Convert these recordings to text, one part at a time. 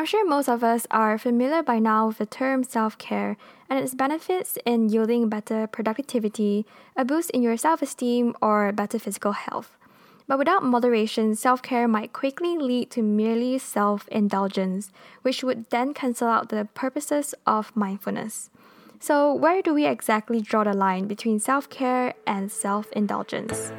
I'm sure most of us are familiar by now with the term self care and its benefits in yielding better productivity, a boost in your self esteem, or better physical health. But without moderation, self care might quickly lead to merely self indulgence, which would then cancel out the purposes of mindfulness. So, where do we exactly draw the line between self care and self indulgence?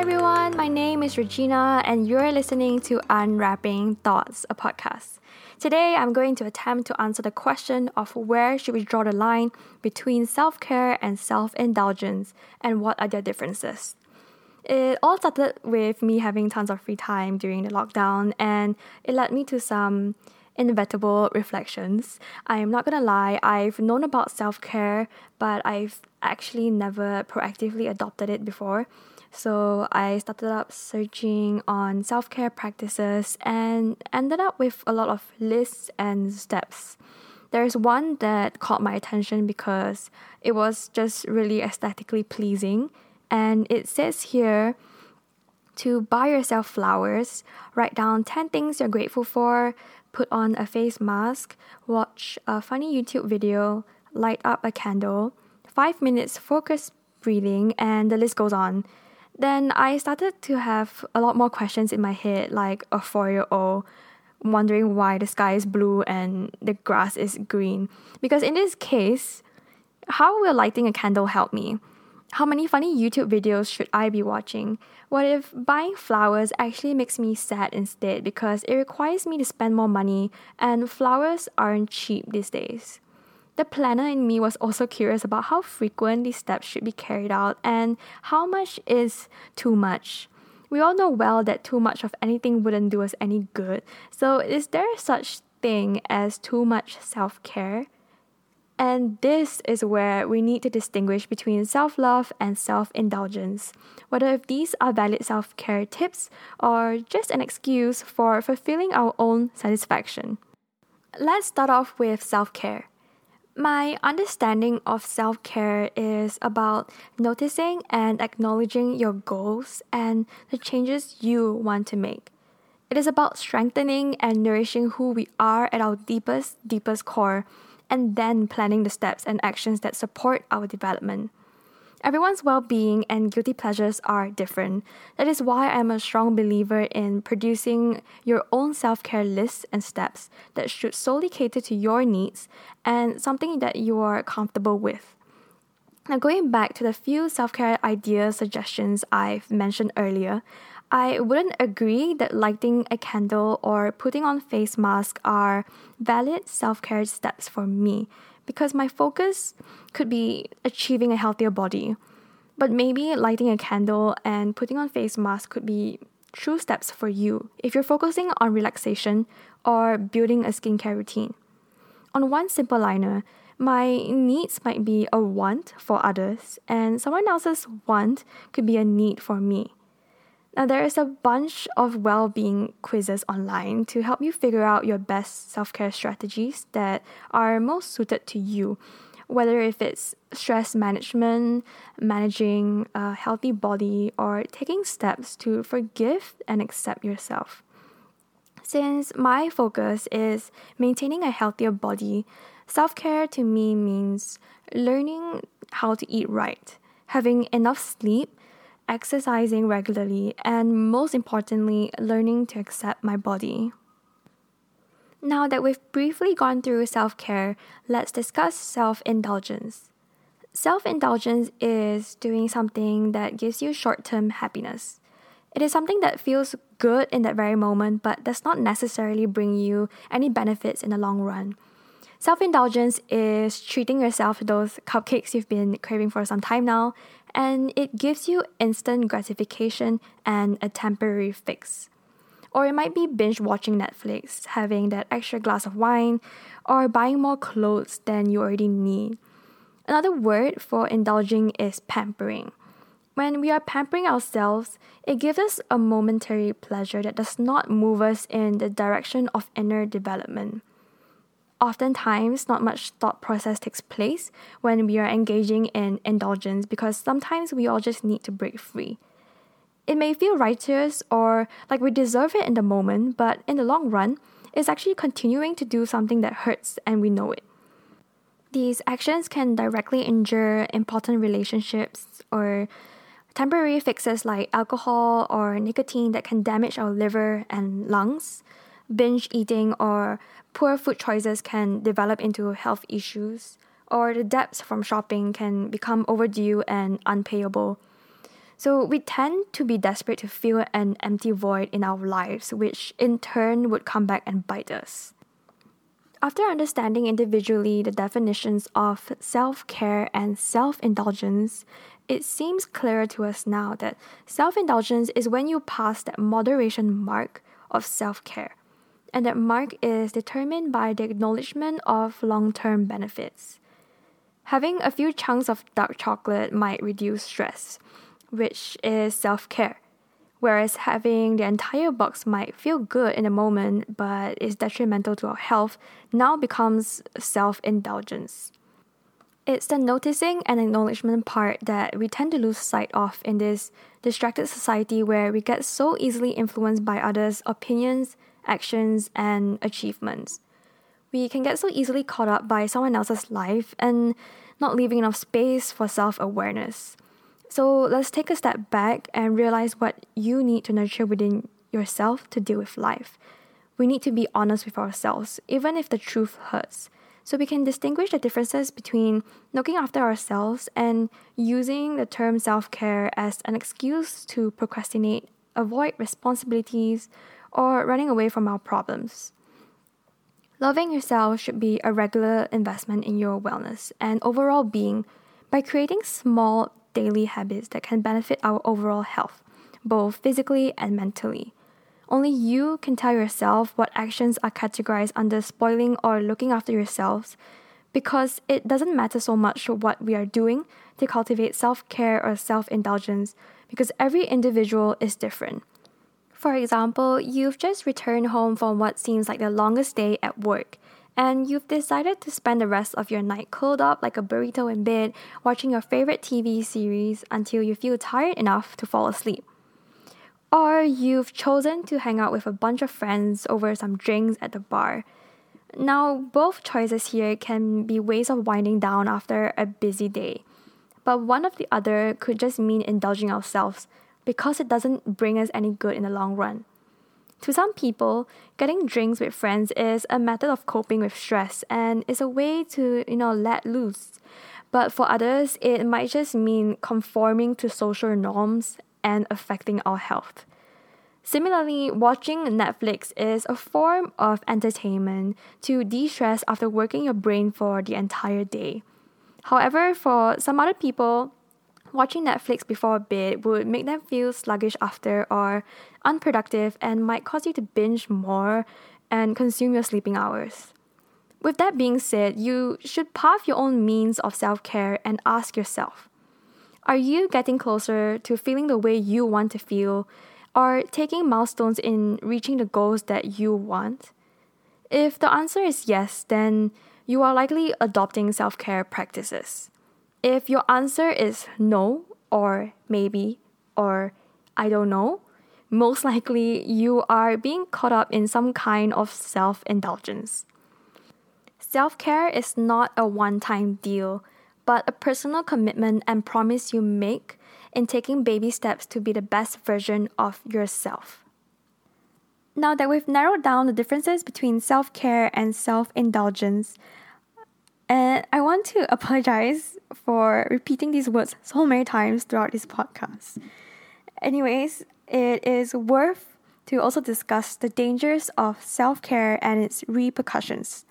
Hi everyone, my name is Regina, and you're listening to Unwrapping Thoughts, a podcast. Today, I'm going to attempt to answer the question of where should we draw the line between self-care and self-indulgence, and what are their differences. It all started with me having tons of free time during the lockdown, and it led me to some inevitable reflections. I'm not gonna lie, I've known about self care, but I've actually never proactively adopted it before. So I started up searching on self care practices and ended up with a lot of lists and steps. There's one that caught my attention because it was just really aesthetically pleasing. And it says here to buy yourself flowers, write down 10 things you're grateful for, put on a face mask, watch a funny YouTube video, light up a candle, 5 minutes focused breathing, and the list goes on. Then I started to have a lot more questions in my head, like a four year old wondering why the sky is blue and the grass is green. Because in this case, how will lighting a candle help me? How many funny YouTube videos should I be watching? What if buying flowers actually makes me sad instead because it requires me to spend more money and flowers aren't cheap these days? The planner in me was also curious about how frequent these steps should be carried out and how much is too much. We all know well that too much of anything wouldn't do us any good. So, is there such thing as too much self-care? And this is where we need to distinguish between self love and self indulgence, whether if these are valid self care tips or just an excuse for fulfilling our own satisfaction. Let's start off with self care. My understanding of self care is about noticing and acknowledging your goals and the changes you want to make. It is about strengthening and nourishing who we are at our deepest, deepest core, and then planning the steps and actions that support our development. Everyone's well being and guilty pleasures are different. That is why I'm a strong believer in producing your own self care lists and steps that should solely cater to your needs and something that you are comfortable with. Now, going back to the few self care ideas suggestions I've mentioned earlier, I wouldn't agree that lighting a candle or putting on face mask are valid self care steps for me because my focus could be achieving a healthier body. But maybe lighting a candle and putting on face mask could be true steps for you if you're focusing on relaxation or building a skincare routine. On one simple liner, my needs might be a want for others, and someone else's want could be a need for me. Now, there is a bunch of well being quizzes online to help you figure out your best self care strategies that are most suited to you, whether if it's stress management, managing a healthy body, or taking steps to forgive and accept yourself. Since my focus is maintaining a healthier body, self care to me means learning how to eat right, having enough sleep exercising regularly, and most importantly, learning to accept my body. Now that we've briefly gone through self care, let's discuss self indulgence. Self indulgence is doing something that gives you short term happiness. It is something that feels good in that very moment, but does not necessarily bring you any benefits in the long run. Self indulgence is treating yourself to those cupcakes you've been craving for some time now and it gives you instant gratification and a temporary fix. Or it might be binge watching Netflix, having that extra glass of wine, or buying more clothes than you already need. Another word for indulging is pampering. When we are pampering ourselves, it gives us a momentary pleasure that does not move us in the direction of inner development oftentimes not much thought process takes place when we are engaging in indulgence because sometimes we all just need to break free. It may feel righteous or like we deserve it in the moment, but in the long run, it's actually continuing to do something that hurts and we know it. These actions can directly injure important relationships or temporary fixes like alcohol or nicotine that can damage our liver and lungs. Binge eating or poor food choices can develop into health issues, or the debts from shopping can become overdue and unpayable. So we tend to be desperate to fill an empty void in our lives, which in turn would come back and bite us. After understanding individually the definitions of self care and self indulgence, it seems clearer to us now that self indulgence is when you pass that moderation mark of self care, and that mark is determined by the acknowledgement of long term benefits. Having a few chunks of dark chocolate might reduce stress, which is self care whereas having the entire box might feel good in the moment but is detrimental to our health now becomes self indulgence. It's the noticing and acknowledgement part that we tend to lose sight of in this distracted society where we get so easily influenced by others' opinions, actions, and achievements. We can get so easily caught up by someone else's life and not leaving enough space for self awareness. So let's take a step back and realize what you need to nurture within yourself to deal with life. We need to be honest with ourselves, even if the truth hurts, so we can distinguish the differences between looking after ourselves and using the term self care as an excuse to procrastinate, avoid responsibilities, or running away from our problems. Loving yourself should be a regular investment in your wellness and overall being by creating small daily habits that can benefit our overall health, both physically and mentally. Only you can tell yourself what actions are categorized under spoiling or looking after yourselves because it doesn't matter so much what we are doing to cultivate self care or self indulgence because every individual is different. For example, you've just returned home from what seems like the longest day at work and you've decided to spend the rest of your night curled up like a burrito in bed, watching your favorite TV series until you feel tired enough to fall asleep. Or you've chosen to hang out with a bunch of friends over some drinks at the bar. Now, both choices here can be ways of winding down after a busy day, but one of the other could just mean indulging ourselves because it doesn't bring us any good in the long run. To some people, getting drinks with friends is a method of coping with stress and is a way to, you know, let loose. But for others, it might just mean conforming to social norms and affecting our health. Similarly, watching Netflix is a form of entertainment to de stress after working your brain for the entire day. However, for some other people, Watching Netflix before bed would make them feel sluggish after or unproductive and might cause you to binge more and consume your sleeping hours. With that being said, you should path your own means of self care and ask yourself Are you getting closer to feeling the way you want to feel or taking milestones in reaching the goals that you want? If the answer is yes, then you are likely adopting self care practices. If your answer is no, or maybe, or I don't know, most likely you are being caught up in some kind of self indulgence. Self care is not a one time deal, but a personal commitment and promise you make in taking baby steps to be the best version of yourself. Now that we've narrowed down the differences between self care and self indulgence, and I want to apologize for repeating these words so many times throughout this podcast. Anyways, it is worth to also discuss the dangers of self care and its repercussions.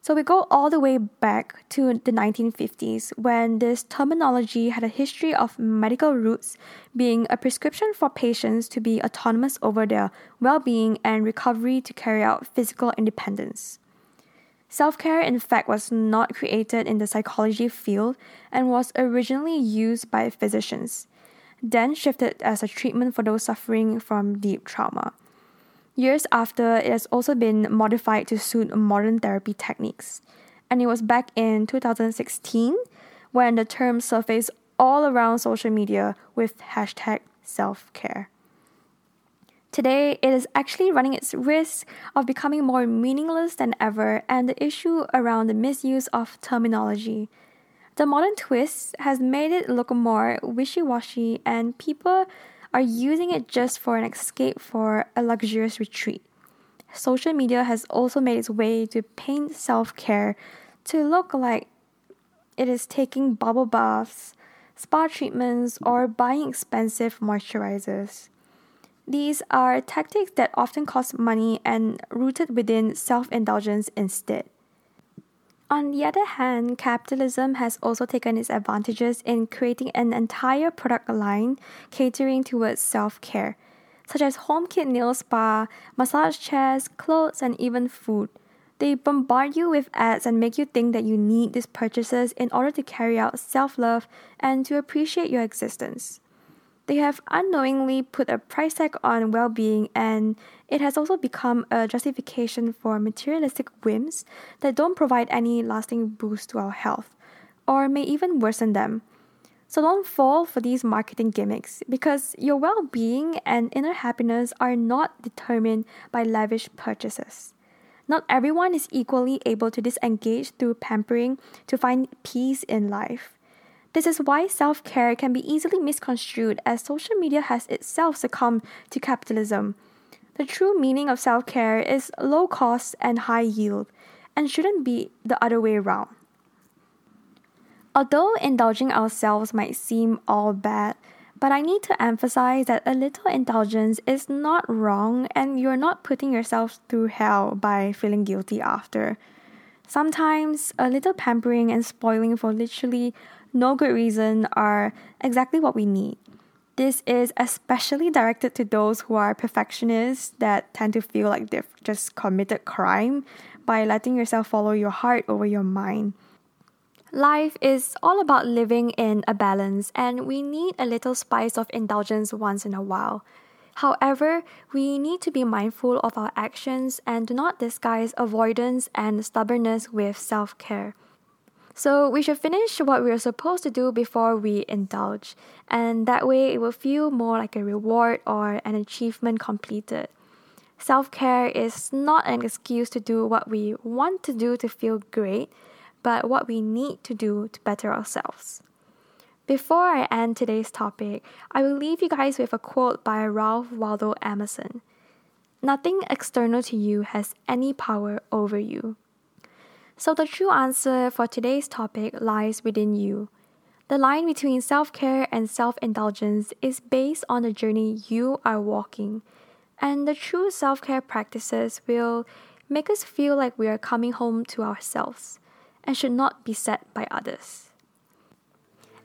So we go all the way back to the 1950s when this terminology had a history of medical roots being a prescription for patients to be autonomous over their well being and recovery to carry out physical independence. Self care, in fact, was not created in the psychology field and was originally used by physicians, then shifted as a treatment for those suffering from deep trauma. Years after, it has also been modified to suit modern therapy techniques. And it was back in 2016 when the term surfaced all around social media with hashtag self care. Today, it is actually running its risk of becoming more meaningless than ever, and the issue around the misuse of terminology. The modern twist has made it look more wishy washy, and people are using it just for an escape for a luxurious retreat. Social media has also made its way to paint self care to look like it is taking bubble baths, spa treatments, or buying expensive moisturizers. These are tactics that often cost money and rooted within self indulgence instead. On the other hand, capitalism has also taken its advantages in creating an entire product line catering towards self care, such as home kit nail spa, massage chairs, clothes, and even food. They bombard you with ads and make you think that you need these purchases in order to carry out self love and to appreciate your existence. They have unknowingly put a price tag on well being, and it has also become a justification for materialistic whims that don't provide any lasting boost to our health, or may even worsen them. So don't fall for these marketing gimmicks because your well being and inner happiness are not determined by lavish purchases. Not everyone is equally able to disengage through pampering to find peace in life. This is why self care can be easily misconstrued as social media has itself succumbed to capitalism. The true meaning of self care is low cost and high yield, and shouldn't be the other way around. Although indulging ourselves might seem all bad, but I need to emphasize that a little indulgence is not wrong and you're not putting yourself through hell by feeling guilty after. Sometimes a little pampering and spoiling for literally no good reason are exactly what we need. This is especially directed to those who are perfectionists that tend to feel like they've just committed crime by letting yourself follow your heart over your mind. Life is all about living in a balance, and we need a little spice of indulgence once in a while. However, we need to be mindful of our actions and do not disguise avoidance and stubbornness with self care. So we should finish what we are supposed to do before we indulge, and that way it will feel more like a reward or an achievement completed. Self care is not an excuse to do what we want to do to feel great, but what we need to do to better ourselves. Before I end today's topic, I will leave you guys with a quote by Ralph Waldo Emerson Nothing external to you has any power over you. So, the true answer for today's topic lies within you. The line between self care and self indulgence is based on the journey you are walking, and the true self care practices will make us feel like we are coming home to ourselves and should not be set by others.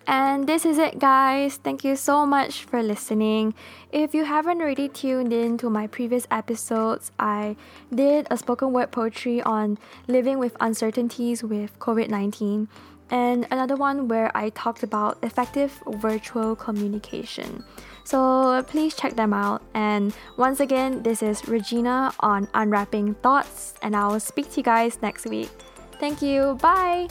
And this is it, guys. Thank you so much for listening. If you haven't already tuned in to my previous episodes, I did a spoken word poetry on living with uncertainties with COVID 19, and another one where I talked about effective virtual communication. So please check them out. And once again, this is Regina on Unwrapping Thoughts, and I will speak to you guys next week. Thank you. Bye.